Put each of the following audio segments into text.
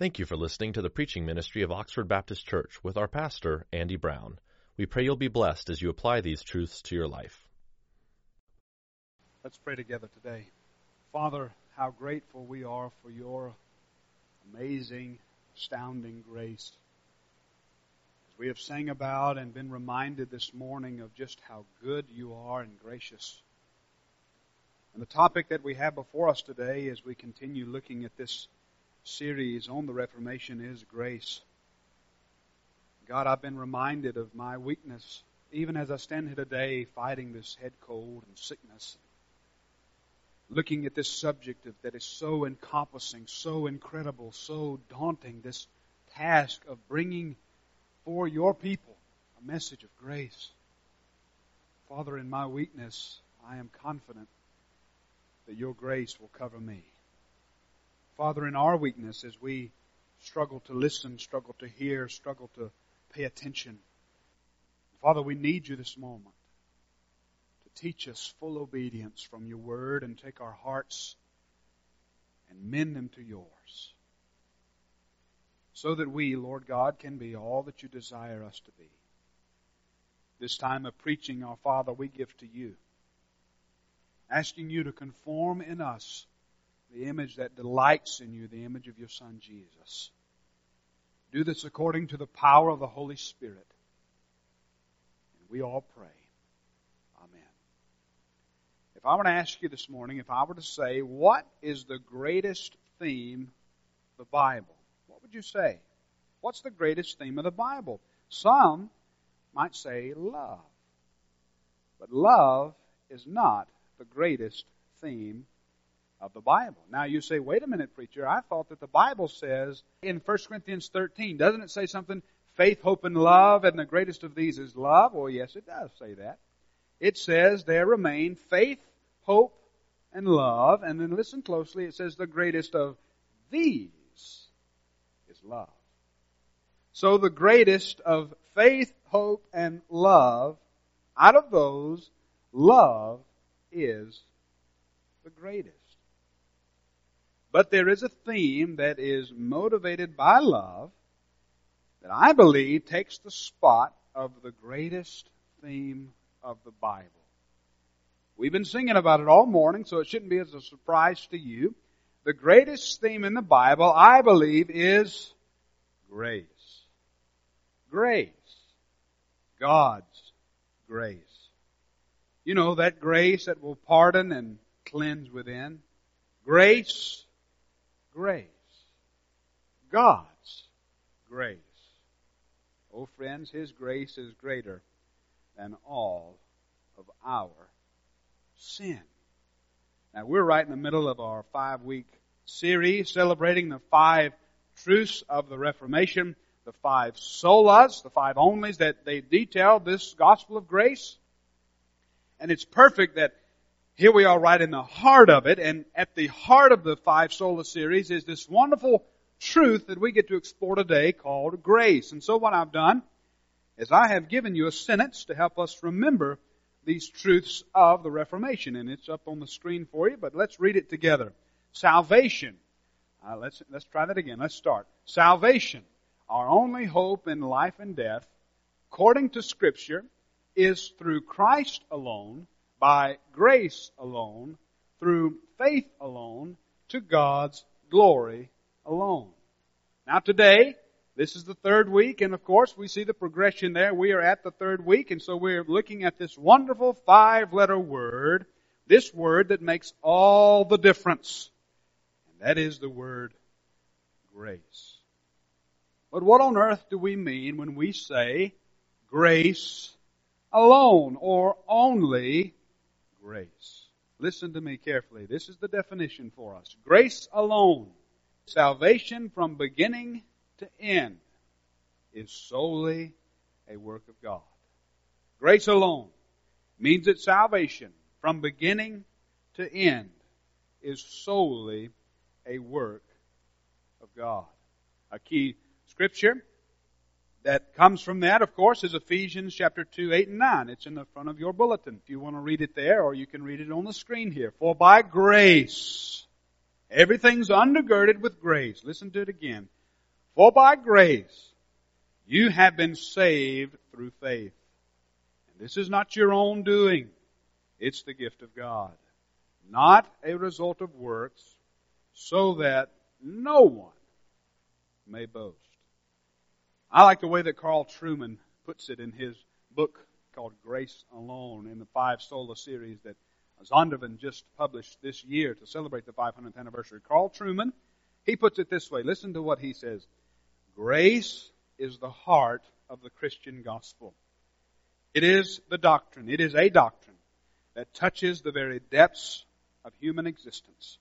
Thank you for listening to the preaching ministry of Oxford Baptist Church with our pastor, Andy Brown. We pray you'll be blessed as you apply these truths to your life. Let's pray together today. Father, how grateful we are for your amazing, astounding grace. As we have sang about and been reminded this morning of just how good you are and gracious. And the topic that we have before us today as we continue looking at this series on the Reformation is grace. God, I've been reminded of my weakness, even as I stand here today fighting this head cold and sickness. Looking at this subject of, that is so encompassing, so incredible, so daunting, this task of bringing for your people a message of grace. Father, in my weakness, I am confident that your grace will cover me. Father, in our weakness, as we struggle to listen, struggle to hear, struggle to pay attention, Father, we need you this moment to teach us full obedience from your word and take our hearts and mend them to yours. So that we, Lord God, can be all that you desire us to be. This time of preaching, our Father, we give to you, asking you to conform in us the image that delights in you, the image of your Son Jesus. Do this according to the power of the Holy Spirit. And we all pray. Amen. If I were to ask you this morning, if I were to say, what is the greatest theme of the Bible? What would you say? What's the greatest theme of the Bible? Some might say love. But love is not the greatest theme of the Bible. Now you say, wait a minute, preacher, I thought that the Bible says in 1 Corinthians 13, doesn't it say something? Faith, hope, and love, and the greatest of these is love? Well, yes, it does say that. It says there remain faith, hope, and love, and then listen closely, it says the greatest of these is love. So the greatest of faith, hope, and love, out of those, love is the greatest. But there is a theme that is motivated by love that I believe takes the spot of the greatest theme of the Bible. We've been singing about it all morning, so it shouldn't be as a surprise to you. The greatest theme in the Bible, I believe, is grace. Grace. God's grace. You know, that grace that will pardon and cleanse within. Grace grace. God's grace. Oh friends, His grace is greater than all of our sin. Now we're right in the middle of our five week series celebrating the five truths of the Reformation, the five solas, the five onlys that they detail this gospel of grace. And it's perfect that here we are right in the heart of it, and at the heart of the five sola series is this wonderful truth that we get to explore today called grace. And so what I've done is I have given you a sentence to help us remember these truths of the Reformation, and it's up on the screen for you, but let's read it together. Salvation. Uh, let's, let's try that again. Let's start. Salvation, our only hope in life and death, according to scripture, is through Christ alone, by grace alone, through faith alone, to God's glory alone. Now today, this is the third week, and of course we see the progression there. We are at the third week, and so we're looking at this wonderful five letter word, this word that makes all the difference. And that is the word grace. But what on earth do we mean when we say grace alone or only grace. Listen to me carefully. This is the definition for us. Grace alone, salvation from beginning to end, is solely a work of God. Grace alone means that salvation from beginning to end is solely a work of God. A key scripture that comes from that, of course, is Ephesians chapter 2, 8 and 9. It's in the front of your bulletin. If you want to read it there, or you can read it on the screen here. For by grace, everything's undergirded with grace. Listen to it again. For by grace you have been saved through faith. And this is not your own doing. It's the gift of God. Not a result of works, so that no one may boast. I like the way that Carl Trueman puts it in his book called Grace Alone in the Five Sola series that Zondervan just published this year to celebrate the 500th anniversary. Carl Trueman, he puts it this way. Listen to what he says. Grace is the heart of the Christian gospel. It is the doctrine. It is a doctrine that touches the very depths of human existence.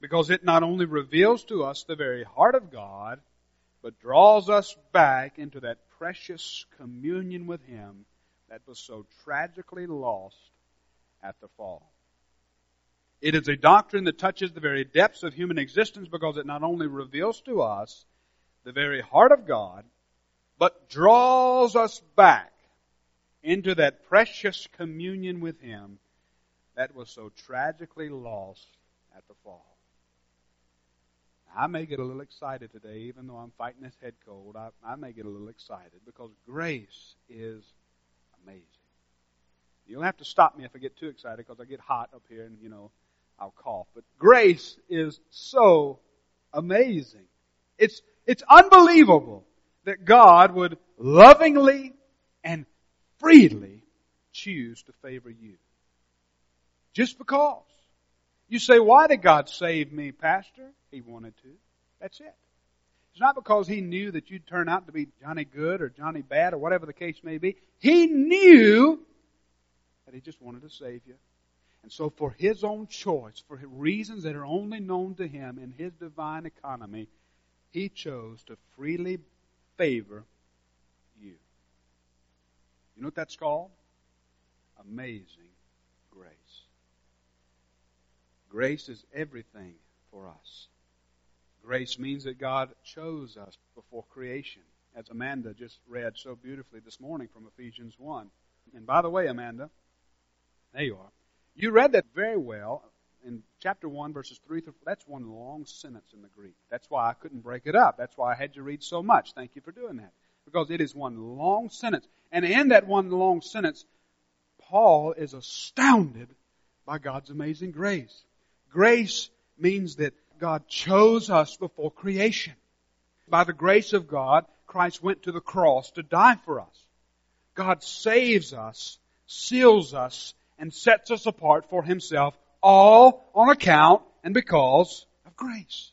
Because it not only reveals to us the very heart of God, but draws us back into that precious communion with Him that was so tragically lost at the fall. It is a doctrine that touches the very depths of human existence because it not only reveals to us the very heart of God, but draws us back into that precious communion with Him that was so tragically lost at the fall. I may get a little excited today, even though I'm fighting this head cold. I, I may get a little excited because grace is amazing. You'll have to stop me if I get too excited because I get hot up here and, you know, I'll cough. But grace is so amazing. It's, it's unbelievable that God would lovingly and freely choose to favor you. Just because. You say, why did God save me, Pastor? He wanted to. That's it. It's not because He knew that you'd turn out to be Johnny Good or Johnny Bad or whatever the case may be. He knew that He just wanted to save you. And so for His own choice, for reasons that are only known to Him in His divine economy, He chose to freely favor you. You know what that's called? Amazing grace. Grace is everything for us. Grace means that God chose us before creation, as Amanda just read so beautifully this morning from Ephesians 1. And by the way, Amanda, there you are. You read that very well in chapter 1, verses 3 through 4. That's one long sentence in the Greek. That's why I couldn't break it up. That's why I had you read so much. Thank you for doing that. Because it is one long sentence. And in that one long sentence, Paul is astounded by God's amazing grace. Grace means that God chose us before creation. By the grace of God, Christ went to the cross to die for us. God saves us, seals us, and sets us apart for Himself, all on account and because of grace.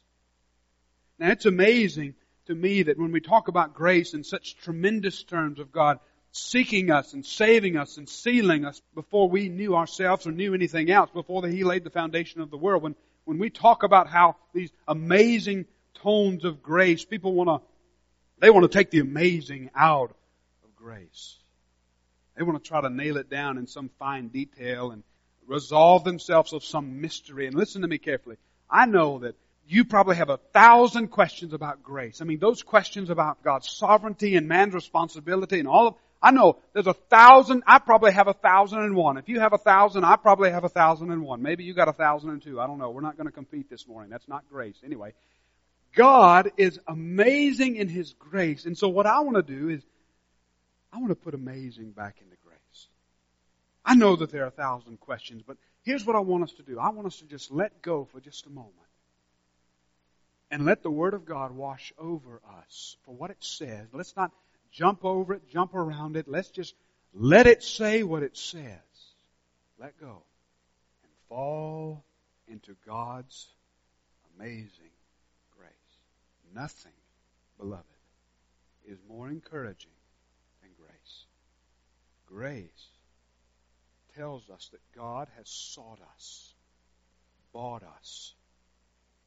Now it's amazing to me that when we talk about grace in such tremendous terms of God seeking us and saving us and sealing us before we knew ourselves or knew anything else, before He laid the foundation of the world, when when we talk about how these amazing tones of grace, people want to, they want to take the amazing out of grace. They want to try to nail it down in some fine detail and resolve themselves of some mystery. And listen to me carefully. I know that you probably have a thousand questions about grace. I mean, those questions about God's sovereignty and man's responsibility and all of, I know there's a thousand, I probably have a thousand and one. If you have a thousand, I probably have a thousand and one. Maybe you got a thousand and two. I don't know. We're not going to compete this morning. That's not grace. Anyway, God is amazing in His grace. And so what I want to do is, I want to put amazing back into grace. I know that there are a thousand questions, but here's what I want us to do. I want us to just let go for just a moment. And let the Word of God wash over us for what it says. Let's not jump over it, jump around it. Let's just let it say what it says. Let go and fall into God's amazing grace. Nothing, beloved, is more encouraging than grace. Grace tells us that God has sought us, bought us,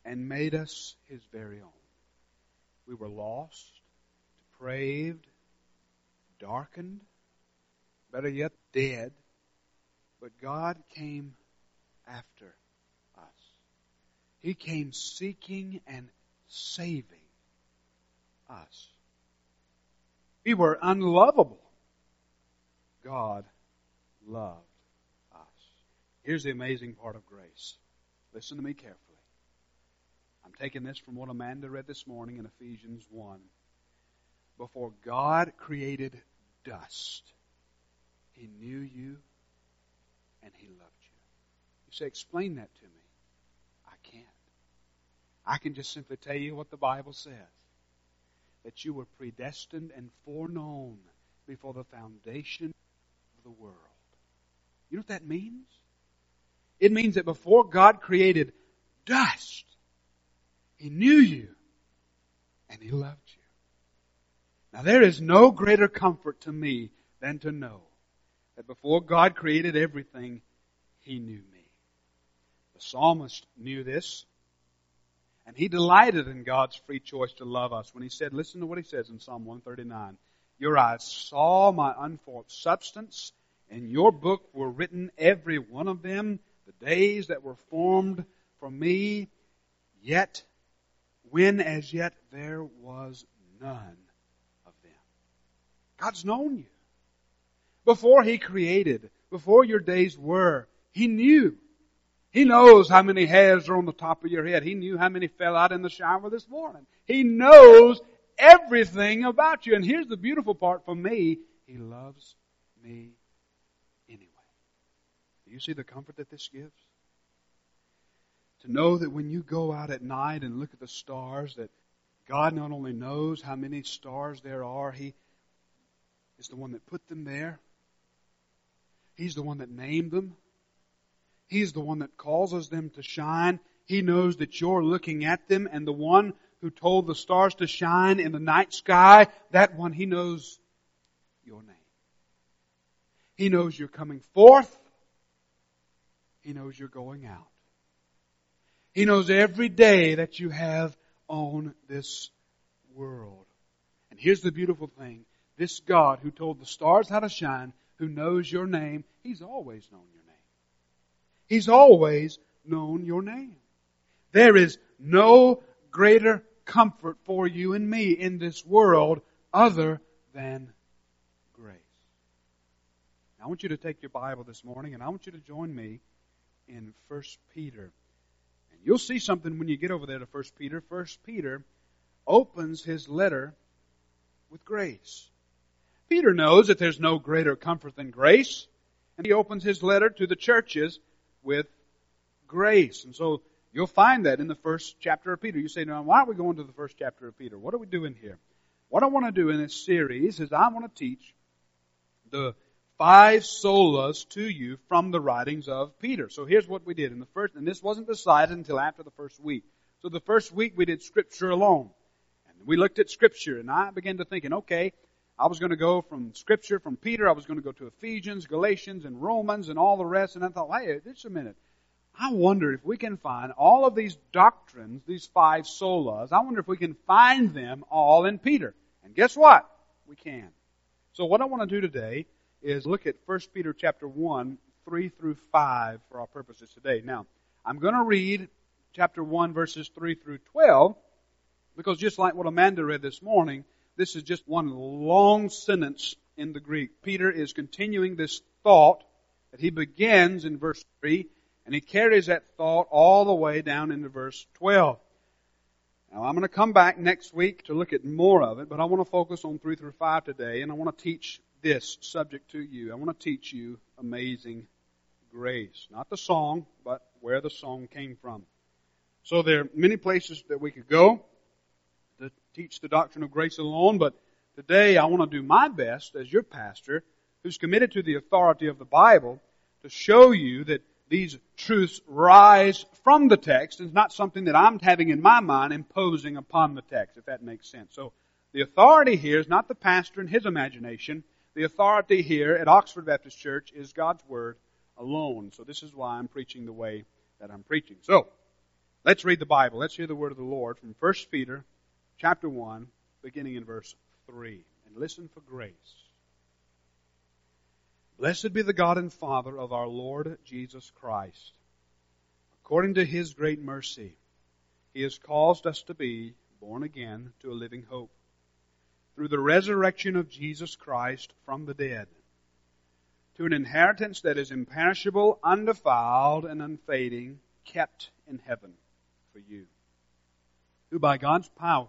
and made us His very own. We were lost, depraved, darkened, better yet, dead. But God came after us. He came seeking and saving us. We were unlovable. God loved us. Here's the amazing part of grace. Listen to me carefully. I'm taking this from what Amanda read this morning in Ephesians 1. Before God created dust, He knew you and He loved you. You say, explain that to me. I can't. I can just simply tell you what the Bible says that you were predestined and foreknown before the foundation of the world. You know what that means? It means that before God created dust, He knew you and He loved you. Now there is no greater comfort to me than to know that before God created everything, He knew me. The psalmist knew this. And he delighted in God's free choice to love us when he said, listen to what he says in Psalm 139. Your eyes saw my unformed substance. In your book were written every one of them, the days that were formed for me, yet when as yet there was none. God's known you. Before He created, before your days were, He knew. He knows how many hairs are on the top of your head. He knew how many fell out in the shower this morning. He knows everything about you. And here's the beautiful part for me. He loves me anyway. Do you see the comfort that this gives? To know that when you go out at night and look at the stars, that God not only knows how many stars there are, He is the one that put them there. He's the one that named them. He's the one that causes them to shine. He knows that you're looking at them and the one who told the stars to shine in the night sky, that one, he knows your name. He knows you're coming forth. He knows you're going out. He knows every day that you have on this world. And here's the beautiful thing. This God who told the stars how to shine, who knows your name, He's always known your name. He's always known your name. There is no greater comfort for you and me in this world other than grace. Now, I want you to take your Bible this morning and I want you to join me in 1 Peter. And you'll see something when you get over there to 1 Peter. 1 Peter opens his letter with grace. Peter knows that there's no greater comfort than grace. And he opens his letter to the churches with grace. And so you'll find that in the first chapter of Peter. You say, now why are we going to the first chapter of Peter? What are we doing here? What I want to do in this series is I want to teach the five solas to you from the writings of Peter. So here's what we did in the first, and this wasn't decided until after the first week. So the first week we did scripture alone. And we looked at scripture and I began to thinking, okay, I was going to go from Scripture, from Peter, I was going to go to Ephesians, Galatians, and Romans, and all the rest, and I thought, hey, just a minute. I wonder if we can find all of these doctrines, these five solas, I wonder if we can find them all in Peter. And guess what? We can. So what I want to do today is look at 1 Peter chapter 1, 3 through 5 for our purposes today. Now, I'm going to read chapter 1 verses 3 through 12 because just like what Amanda read this morning, this is just one long sentence in the Greek. Peter is continuing this thought that he begins in verse 3 and he carries that thought all the way down into verse 12. Now I'm going to come back next week to look at more of it, but I want to focus on 3 through 5 today and I want to teach this subject to you. I want to teach you amazing grace. Not the song, but where the song came from. So there are many places that we could go teach the doctrine of grace alone, but today I want to do my best as your pastor who's committed to the authority of the Bible to show you that these truths rise from the text and not something that I'm having in my mind imposing upon the text, if that makes sense. So the authority here is not the pastor and his imagination. The authority here at Oxford Baptist Church is God's Word alone. So this is why I'm preaching the way that I'm preaching. So, let's read the Bible. Let's hear the Word of the Lord from 1 Peter chapter 1, beginning in verse 3. And listen for grace. Blessed be the God and Father of our Lord Jesus Christ. According to his great mercy, he has caused us to be born again to a living hope through the resurrection of Jesus Christ from the dead to an inheritance that is imperishable, undefiled, and unfading, kept in heaven for you who by God's power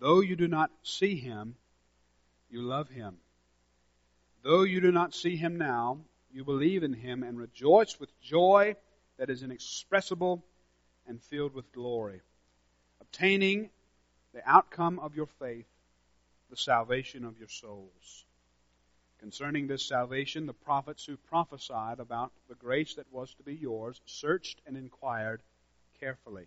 Though you do not see him, you love him. Though you do not see him now, you believe in him and rejoice with joy that is inexpressible and filled with glory, obtaining the outcome of your faith, the salvation of your souls. Concerning this salvation, the prophets who prophesied about the grace that was to be yours searched and inquired carefully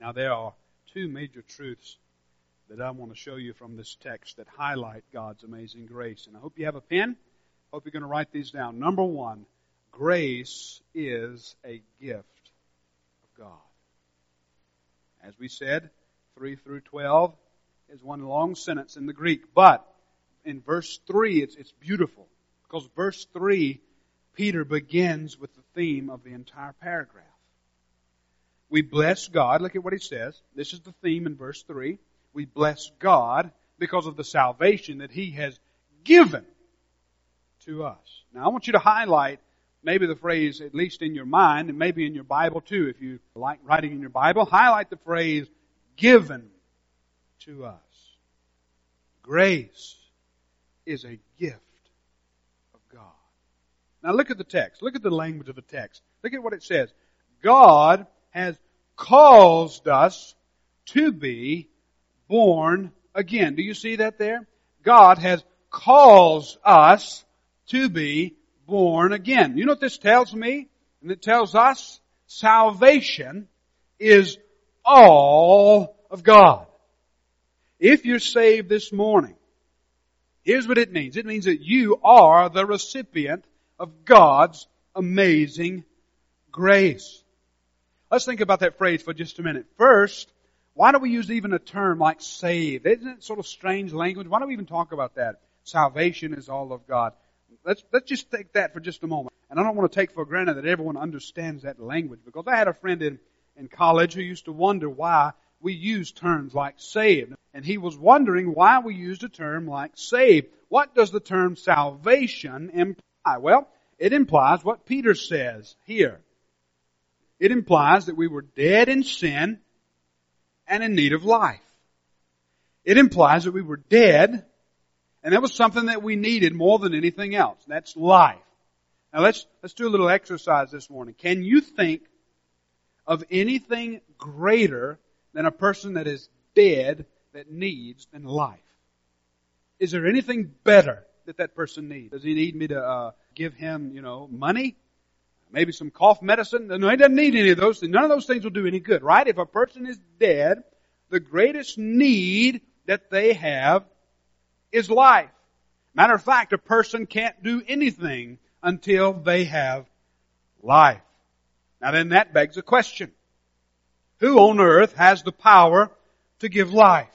Now, there are two major truths that I want to show you from this text that highlight God's amazing grace. And I hope you have a pen. I hope you're going to write these down. Number one, grace is a gift of God. As we said, 3 through 12 is one long sentence in the Greek. But in verse 3, it's, it's beautiful. Because verse 3, Peter begins with the theme of the entire paragraph. We bless God. Look at what he says. This is the theme in verse 3. We bless God because of the salvation that he has given to us. Now I want you to highlight maybe the phrase, at least in your mind, and maybe in your Bible too, if you like writing in your Bible, highlight the phrase, given to us. Grace is a gift of God. Now look at the text. Look at the language of the text. Look at what it says. God has caused us to be born again. Do you see that there? God has caused us to be born again. You know what this tells me? And it tells us salvation is all of God. If you're saved this morning, here's what it means. It means that you are the recipient of God's amazing grace. Let's think about that phrase for just a minute. First, why do we use even a term like saved? Isn't it sort of strange language? Why do we even talk about that? Salvation is all of God. Let's, let's just take that for just a moment. And I don't want to take for granted that everyone understands that language because I had a friend in, in college who used to wonder why we use terms like saved. And he was wondering why we used a term like saved. What does the term salvation imply? Well, it implies what Peter says here it implies that we were dead in sin and in need of life. It implies that we were dead and that was something that we needed more than anything else. That's life. Now let's, let's do a little exercise this morning. Can you think of anything greater than a person that is dead that needs than life? Is there anything better that that person needs? Does he need me to uh, give him, you know, money? Maybe some cough medicine. No, he doesn't need any of those. None of those things will do any good, right? If a person is dead, the greatest need that they have is life. Matter of fact, a person can't do anything until they have life. Now then that begs a question. Who on earth has the power to give life?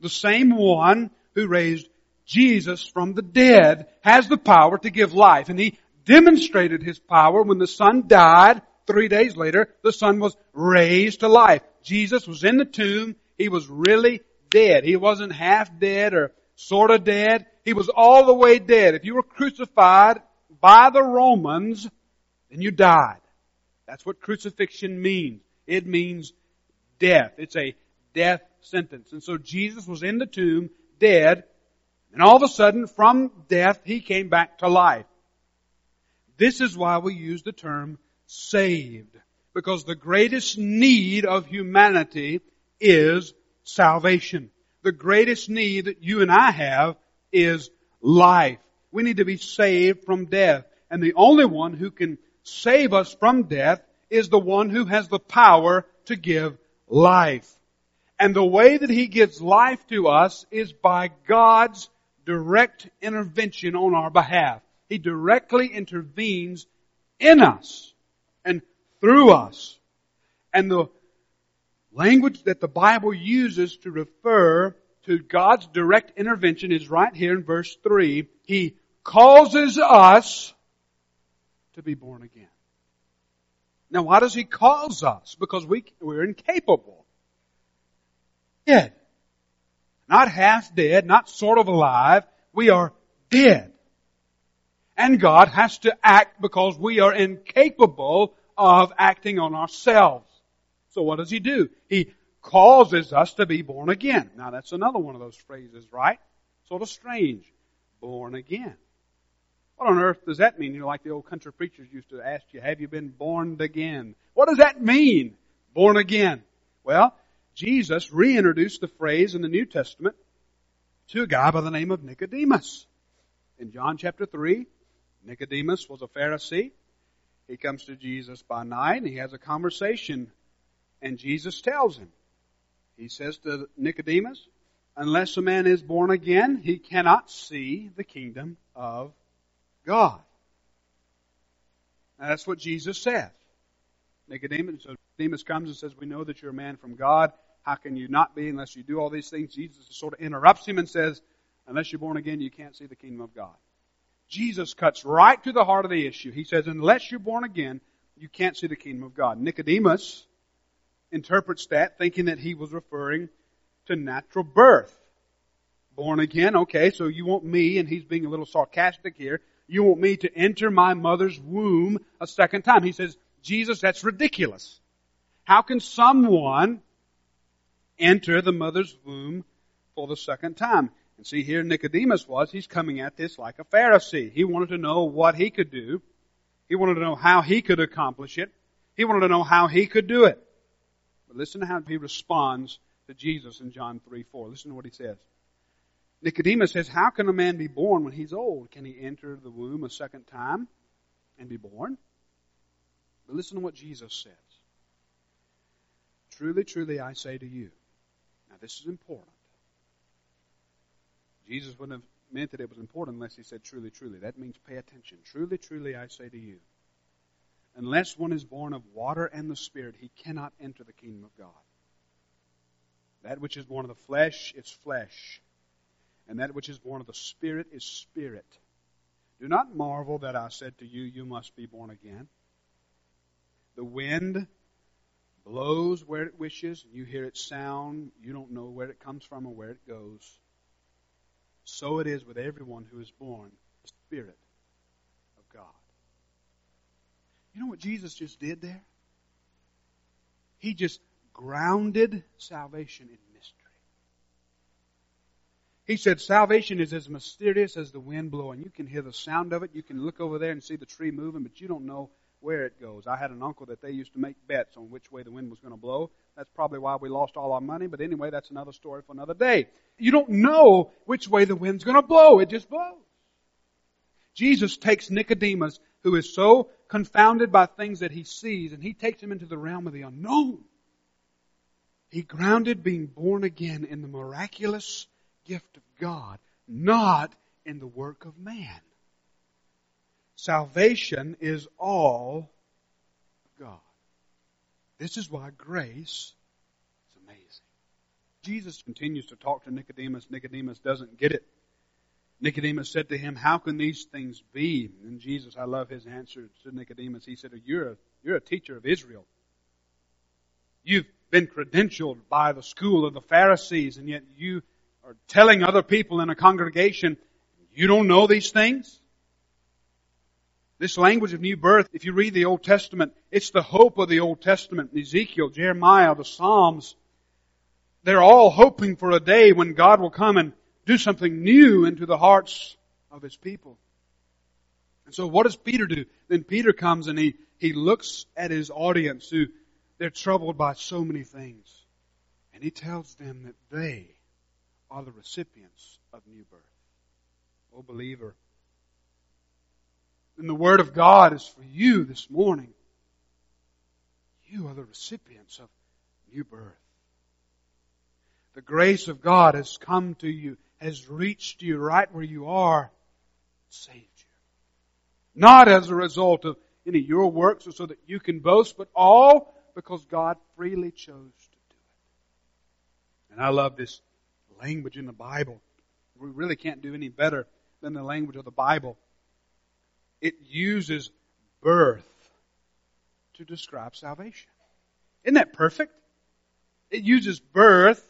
The same one who raised Jesus from the dead has the power to give life. And he demonstrated his power when the son died. Three days later, the son was raised to life. Jesus was in the tomb. He was really dead. He wasn't half dead or sort of dead. He was all the way dead. If you were crucified by the Romans, then you died. That's what crucifixion means. It means death. It's a death sentence. And so Jesus was in the tomb, dead, and all of a sudden, from death, he came back to life. This is why we use the term saved. Because the greatest need of humanity is salvation. The greatest need that you and I have is life. We need to be saved from death. And the only one who can save us from death is the one who has the power to give life. And the way that He gives life to us is by God's direct intervention on our behalf. He directly intervenes in us and through us. And the language that the Bible uses to refer to God's direct intervention is right here in verse 3. He causes us to be born again. Now why does He cause us? Because we, we're incapable. Dead. Not half dead, not sort of alive. We are dead. And God has to act because we are incapable of acting on ourselves. So what does He do? He causes us to be born again. Now that's another one of those phrases, right? Sort of strange. Born again. What on earth does that mean? You know, like the old country preachers used to ask you, have you been born again? What does that mean? Born again. Well, Jesus reintroduced the phrase in the New Testament to a guy by the name of Nicodemus. In John chapter 3, Nicodemus was a Pharisee. He comes to Jesus by night and he has a conversation and Jesus tells him, he says to Nicodemus, unless a man is born again, he cannot see the kingdom of God. Now that's what Jesus says. Nicodemus, so Nicodemus comes and says, we know that you're a man from God. How can you not be unless you do all these things? Jesus sort of interrupts him and says, unless you're born again, you can't see the kingdom of God. Jesus cuts right to the heart of the issue. He says, unless you're born again, you can't see the kingdom of God. Nicodemus interprets that thinking that he was referring to natural birth. Born again, okay, so you want me, and he's being a little sarcastic here, you want me to enter my mother's womb a second time. He says, Jesus, that's ridiculous. How can someone enter the mother's womb for the second time? And see here Nicodemus was, he's coming at this like a Pharisee. He wanted to know what he could do. He wanted to know how he could accomplish it. He wanted to know how he could do it. But listen to how he responds to Jesus in John 3 4. Listen to what he says. Nicodemus says, How can a man be born when he's old? Can he enter the womb a second time and be born? But listen to what Jesus says. Truly, truly, I say to you. Now, this is important. Jesus wouldn't have meant that it was important unless he said truly, truly. That means pay attention. Truly, truly, I say to you. Unless one is born of water and the Spirit, he cannot enter the kingdom of God. That which is born of the flesh is flesh, and that which is born of the Spirit is spirit. Do not marvel that I said to you, You must be born again. The wind blows where it wishes, and you hear its sound. You don't know where it comes from or where it goes. So it is with everyone who is born the Spirit of God. You know what Jesus just did there? He just grounded salvation in mystery. He said salvation is as mysterious as the wind blowing. You can hear the sound of it. You can look over there and see the tree moving, but you don't know where it goes. I had an uncle that they used to make bets on which way the wind was going to blow. That's probably why we lost all our money, but anyway, that's another story for another day. You don't know which way the wind's going to blow. It just blows. Jesus takes Nicodemus, who is so confounded by things that he sees, and he takes him into the realm of the unknown. He grounded being born again in the miraculous gift of God, not in the work of man. Salvation is all God. This is why grace is amazing. Jesus continues to talk to Nicodemus. Nicodemus doesn't get it. Nicodemus said to him, How can these things be? And Jesus, I love his answer to Nicodemus. He said, You're a, you're a teacher of Israel. You've been credentialed by the school of the Pharisees, and yet you are telling other people in a congregation, You don't know these things? This language of new birth, if you read the Old Testament, it's the hope of the Old Testament. Ezekiel, Jeremiah, the Psalms, they're all hoping for a day when God will come and do something new into the hearts of His people. And so what does Peter do? Then Peter comes and he, he looks at his audience who they're troubled by so many things. And he tells them that they are the recipients of new birth. Oh believer. And the word of God is for you this morning. You are the recipients of new birth. The grace of God has come to you, has reached you right where you are, saved you. Not as a result of any of your works or so that you can boast, but all because God freely chose to do it. And I love this language in the Bible. We really can't do any better than the language of the Bible. It uses birth to describe salvation. Isn't that perfect? It uses birth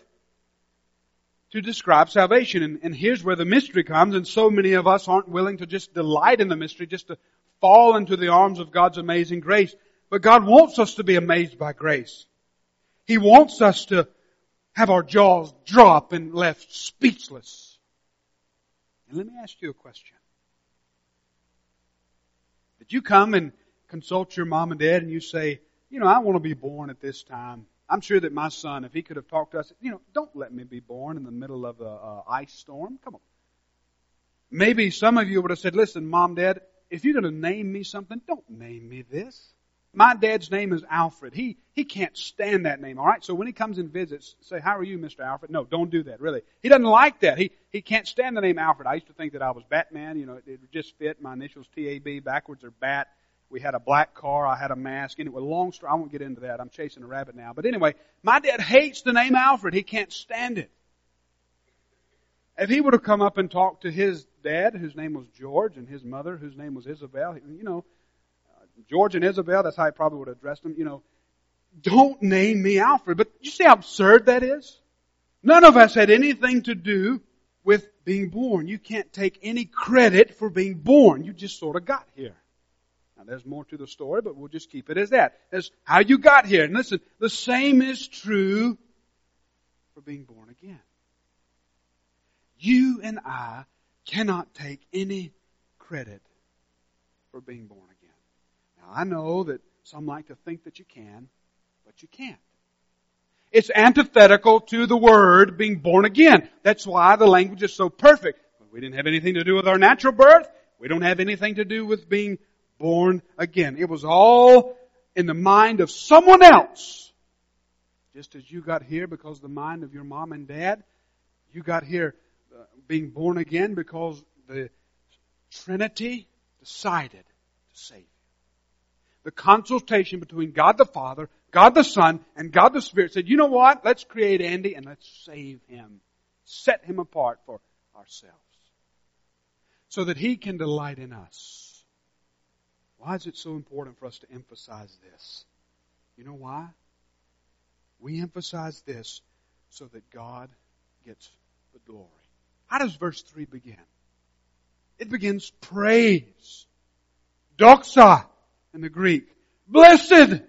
to describe salvation. And, and, here's where the mystery comes, and so many of us aren't willing to just delight in the mystery, just to fall into the arms of God's amazing grace. But God wants us to be amazed by grace. He wants us to have our jaws drop and left speechless. And let me ask you a question. Did you come and consult your mom and dad and you say, you know, I want to be born at this time. I'm sure that my son, if he could have talked to us, you know, don't let me be born in the middle of a, a ice storm. Come on. Maybe some of you would have said, listen, mom, dad, if you're going to name me something, don't name me this. My dad's name is Alfred. He, he can't stand that name, alright? So when he comes and visits, say, how are you, Mr. Alfred? No, don't do that, really. He doesn't like that. He, he can't stand the name Alfred. I used to think that I was Batman, you know, it, it just fit. My initials T-A-B, backwards are Bat. We had a black car. I had a mask. Anyway, long story. I won't get into that. I'm chasing a rabbit now. But anyway, my dad hates the name Alfred. He can't stand it. If he would have come up and talked to his dad, whose name was George, and his mother, whose name was Isabel, you know, George and Isabel, that's how he probably would have addressed them, you know, don't name me Alfred. But you see how absurd that is? None of us had anything to do with being born. You can't take any credit for being born. You just sort of got here. Now there's more to the story, but we'll just keep it as that. That's how you got here. And listen, the same is true for being born again. You and I cannot take any credit for being born again. Now I know that some like to think that you can, but you can't. It's antithetical to the word being born again. That's why the language is so perfect. We didn't have anything to do with our natural birth. We don't have anything to do with being born again. It was all in the mind of someone else. Just as you got here because the mind of your mom and dad, you got here uh, being born again because the Trinity decided to save you. The consultation between God the Father, God the Son, and God the Spirit said, you know what? Let's create Andy and let's save him. Set him apart for ourselves. So that he can delight in us. Why is it so important for us to emphasize this? You know why? We emphasize this so that God gets the glory. How does verse 3 begin? It begins praise. Doxa in the Greek. Blessed!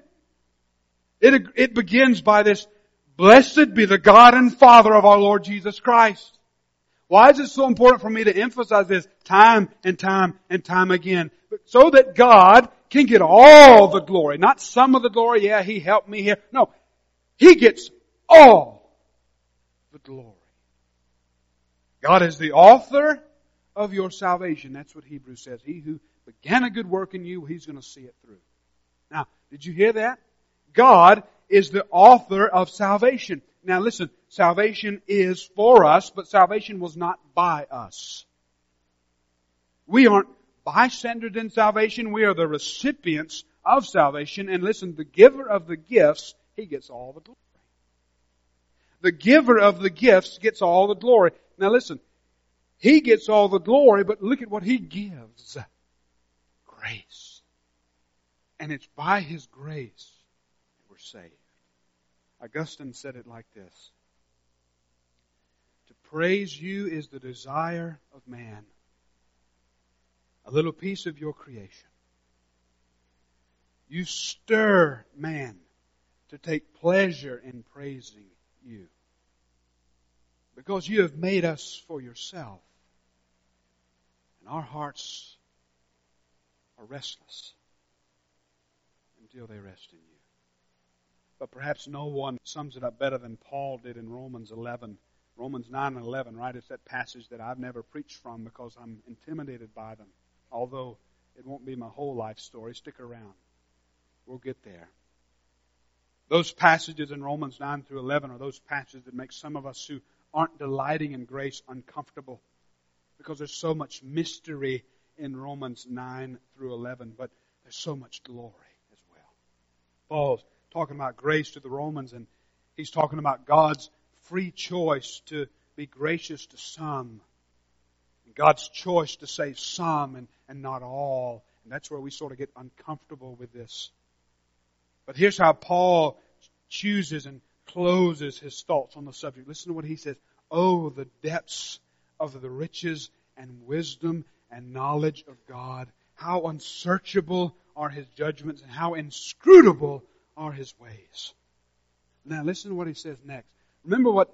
It, it begins by this, blessed be the God and Father of our Lord Jesus Christ. Why is it so important for me to emphasize this time and time and time again? So that God can get all the glory. Not some of the glory, yeah, He helped me here. No. He gets all the glory. God is the author of your salvation. That's what Hebrews says. He who began a good work in you, He's going to see it through. Now, did you hear that? God is the author of salvation. Now listen, salvation is for us, but salvation was not by us. We aren't bystanders in salvation. We are the recipients of salvation. And listen, the giver of the gifts, he gets all the glory. The giver of the gifts gets all the glory. Now listen, he gets all the glory, but look at what he gives. Grace. And it's by his grace that we're saved. Augustine said it like this. To praise you is the desire of man. A little piece of your creation. You stir man to take pleasure in praising you. Because you have made us for yourself. And our hearts are restless. until they rest in you. But perhaps no one sums it up better than Paul did in Romans 11. Romans 9 and 11, right? It's that passage that I've never preached from because I'm intimidated by them. Although it won't be my whole life story. Stick around. We'll get there. Those passages in Romans 9 through 11 are those passages that make some of us who aren't delighting in grace uncomfortable because there's so much mystery in Romans 9 through 11, but there's so much glory as well. Paul's talking about grace to the Romans, and he's talking about God's free choice to be gracious to some, and God's choice to save some and, and not all. And that's where we sort of get uncomfortable with this. But here's how Paul chooses and closes his thoughts on the subject. Listen to what he says. Oh, the depths of the riches and wisdom and knowledge of God. How unsearchable are his judgments and how inscrutable are his ways. Now listen to what he says next. Remember what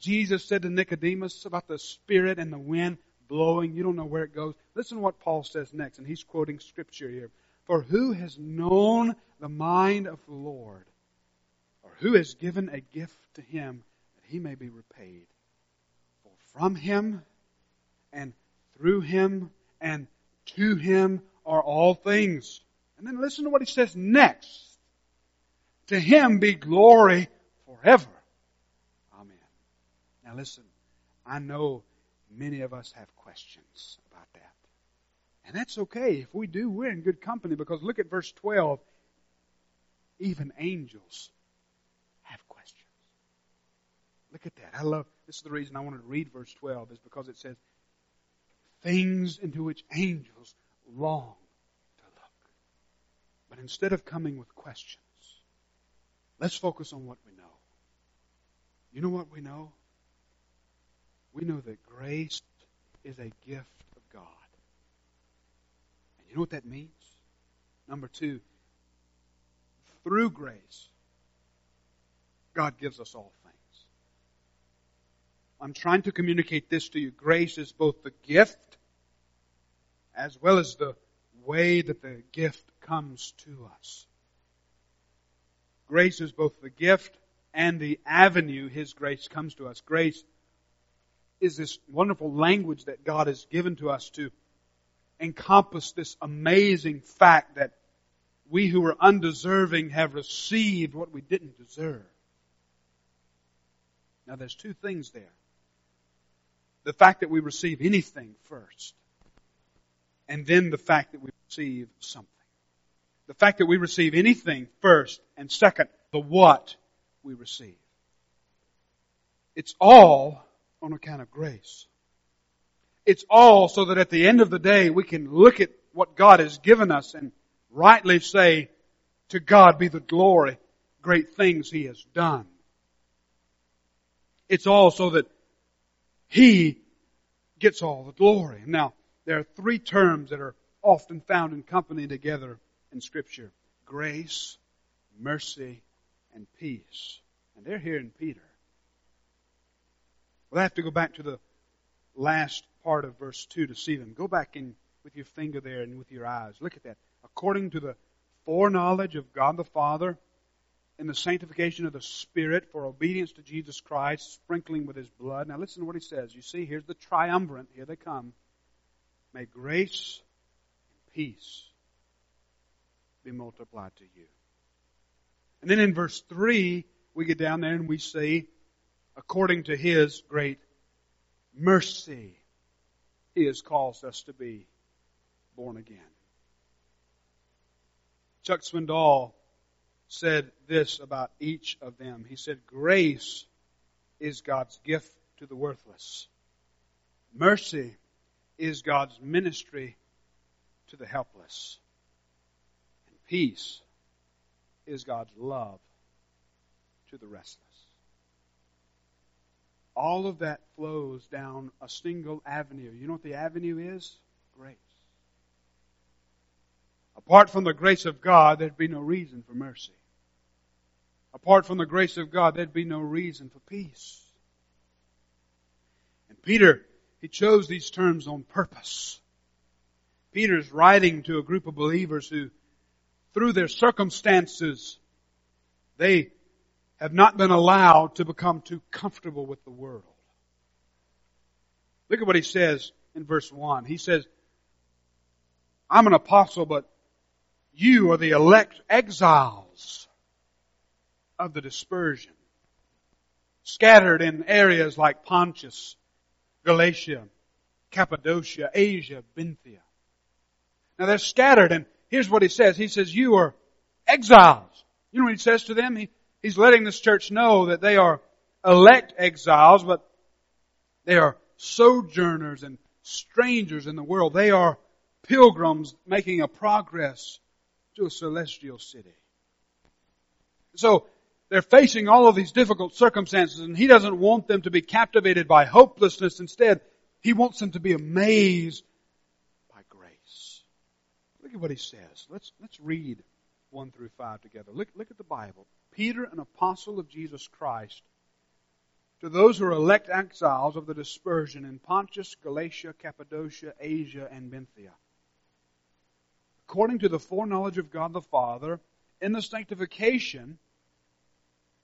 Jesus said to Nicodemus about the spirit and the wind blowing. You don't know where it goes. Listen to what Paul says next, and he's quoting scripture here. For who has known the mind of the Lord? Or who has given a gift to him that he may be repaid? For from him and through him and to him are all things. And then listen to what he says next. To him be glory forever. Amen. Now listen, I know many of us have questions about that. And that's okay. If we do, we're in good company because look at verse 12. Even angels have questions. Look at that. I love, this is the reason I wanted to read verse 12 is because it says, things into which angels long to look. But instead of coming with questions, let's focus on what we know. You know what we know? We know that grace is a gift of God. And you know what that means? Number two, through grace, God gives us all things. I'm trying to communicate this to you. Grace is both the gift as well as the way that the gift comes to us. Grace is both the gift and the avenue His grace comes to us. Grace is this wonderful language that God has given to us to encompass this amazing fact that we who are undeserving have received what we didn't deserve. Now there's two things there. The fact that we receive anything first, and then the fact that we receive something. The fact that we receive anything first, and second, the what we receive. It's all on account of grace. It's all so that at the end of the day we can look at what God has given us and rightly say, to God be the glory, great things He has done. It's all so that He gets all the glory. Now, there are three terms that are often found in company together in Scripture. Grace, mercy, and peace. And they're here in Peter. We'll have to go back to the last part of verse 2 to see them. Go back in with your finger there and with your eyes. Look at that. According to the foreknowledge of God the Father, in the sanctification of the Spirit for obedience to Jesus Christ, sprinkling with His blood. Now listen to what He says. You see, here's the triumvirate. Here they come. May grace and peace be multiplied to you. And then in verse 3, we get down there and we see, according to His great mercy, He has caused us to be born again. Chuck Swindoll said this about each of them. He said, Grace is God's gift to the worthless. Mercy is God's ministry to the helpless. And peace is God's love to the restless. All of that flows down a single avenue. You know what the avenue is? Grace. Apart from the grace of God, there'd be no reason for mercy. Apart from the grace of God, there'd be no reason for peace. And Peter, he chose these terms on purpose. Peter's writing to a group of believers who through their circumstances, they have not been allowed to become too comfortable with the world. Look at what he says in verse 1. He says, I'm an apostle, but you are the elect exiles of the dispersion. Scattered in areas like Pontus, Galatia, Cappadocia, Asia, Bithynia. Now they're scattered and here's what he says. He says, you are exiles. You know what he says to them? He, he's letting this church know that they are elect exiles, but they are sojourners and strangers in the world. They are pilgrims making a progress to a celestial city. So, they're facing all of these difficult circumstances and he doesn't want them to be captivated by hopelessness. Instead, he wants them to be amazed by grace. Look at what he says. Let's, let's read 1 through 5 together. Look, look at the Bible. Peter, an apostle of Jesus Christ, to those who are elect exiles of the dispersion in Pontus, Galatia, Cappadocia, Asia, and Bithynia according to the foreknowledge of God the Father, in the sanctification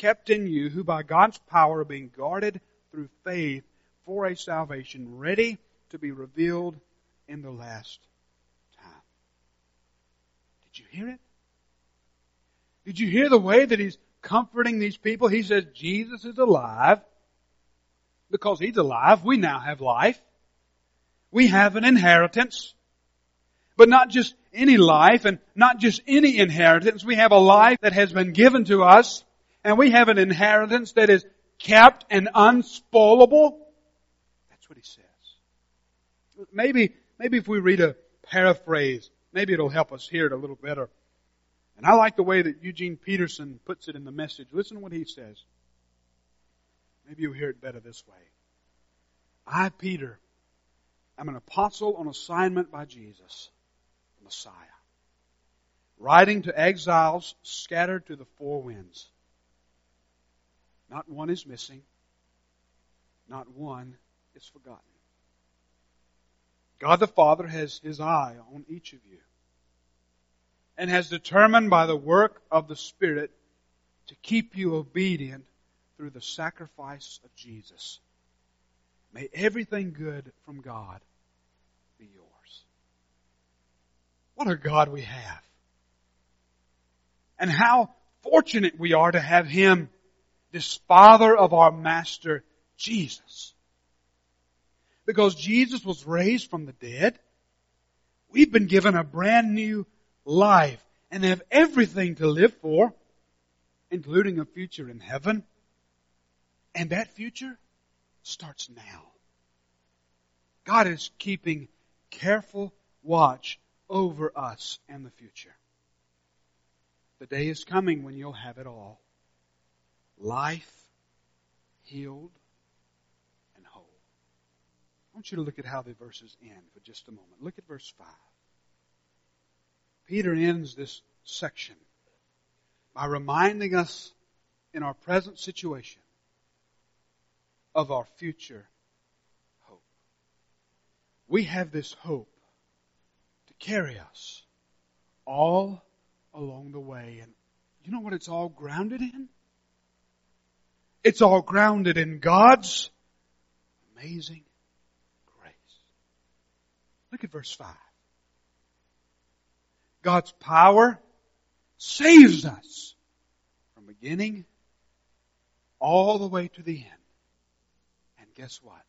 kept in you, who by God's power are being guarded through faith for a salvation ready to be revealed in the last time. Did you hear it? Did you hear the way that he's comforting these people? He says Jesus is alive. Because he's alive, we now have life. We have an inheritance. But not just any life and not just any inheritance. We have a life that has been given to us and we have an inheritance that is kept and unspoilable. That's what he says. Maybe, maybe if we read a paraphrase, maybe it'll help us hear it a little better. And I like the way that Eugene Peterson puts it in the message. Listen to what he says. Maybe you'll hear it better this way. I, Peter, am an apostle on assignment by Jesus the Messiah. Writing to exiles scattered to the four winds. Not one is missing. Not one is forgotten. God the Father has His eye on each of you and has determined by the work of the Spirit to keep you obedient through the sacrifice of Jesus. May everything good from God be yours. What a God we have. And how fortunate we are to have Him, this Father of our Master, Jesus. Because Jesus was raised from the dead, we've been given a brand new life and have everything to live for, including a future in heaven. And that future starts now. God is keeping careful watch over us and the future. The day is coming when you'll have it all. Life, healed, and whole. I want you to look at how the verses end for just a moment. Look at verse 5. Peter ends this section by reminding us in our present situation of our future hope. We have this hope to carry us all along the way. And you know what it's all grounded in? It's all grounded in God's amazing grace. Look at verse 5. God's power saves us from beginning all the way to the end. And guess what?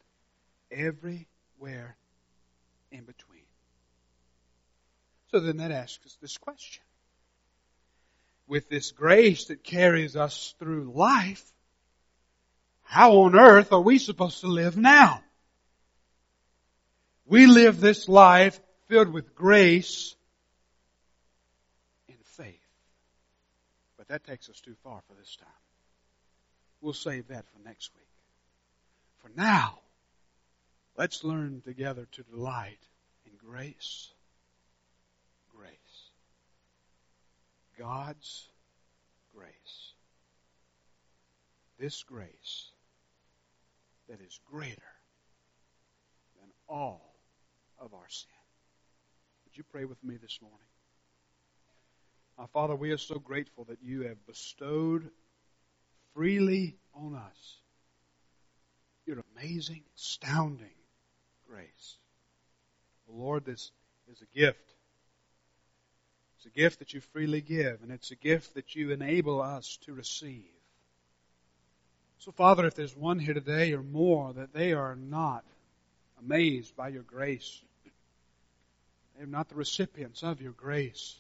Everywhere in between. So then that asks us this question. With this grace that carries us through life, how on earth are we supposed to live now? We live this life filled with grace and faith. But that takes us too far for this time. We'll save that for next week. For now, let's learn together to delight in grace. Grace. God's grace. This grace that is greater than all of our sin. Would you pray with me this morning? Our Father, we are so grateful that you have bestowed freely on us your amazing, astounding grace. Lord, this is a gift. It's a gift that you freely give, and it's a gift that you enable us to receive. So, Father, if there's one here today or more that they are not amazed by your grace, they are not the recipients of your grace,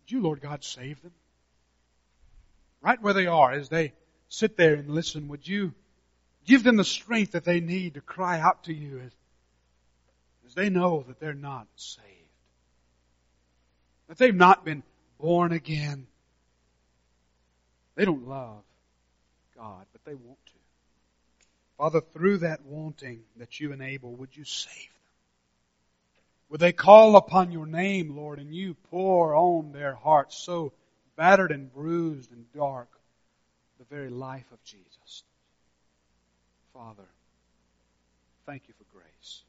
would you, Lord God, save them? Right where they are, as they sit there and listen, would you give them the strength that they need to cry out to you as, as they know that they're not saved? That they've not been born again. They don't love God, but they want to. Father, through that wanting that you enable, would you save them? Would they call upon your name, Lord, and you pour on their hearts so battered and bruised and dark the very life of Jesus? Father, thank you for grace.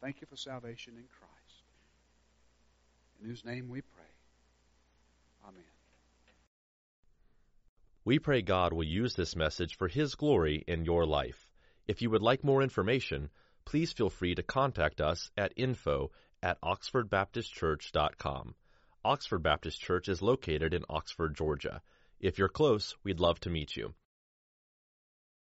Thank you for salvation in Christ. In whose name we pray. Amen. We pray God will use this message for His glory in your life. If you would like more information, please feel free to contact us at info at oxfordbaptistchurch.com. Oxford Baptist Church is located in Oxford, Georgia. If you're close, we'd love to meet you.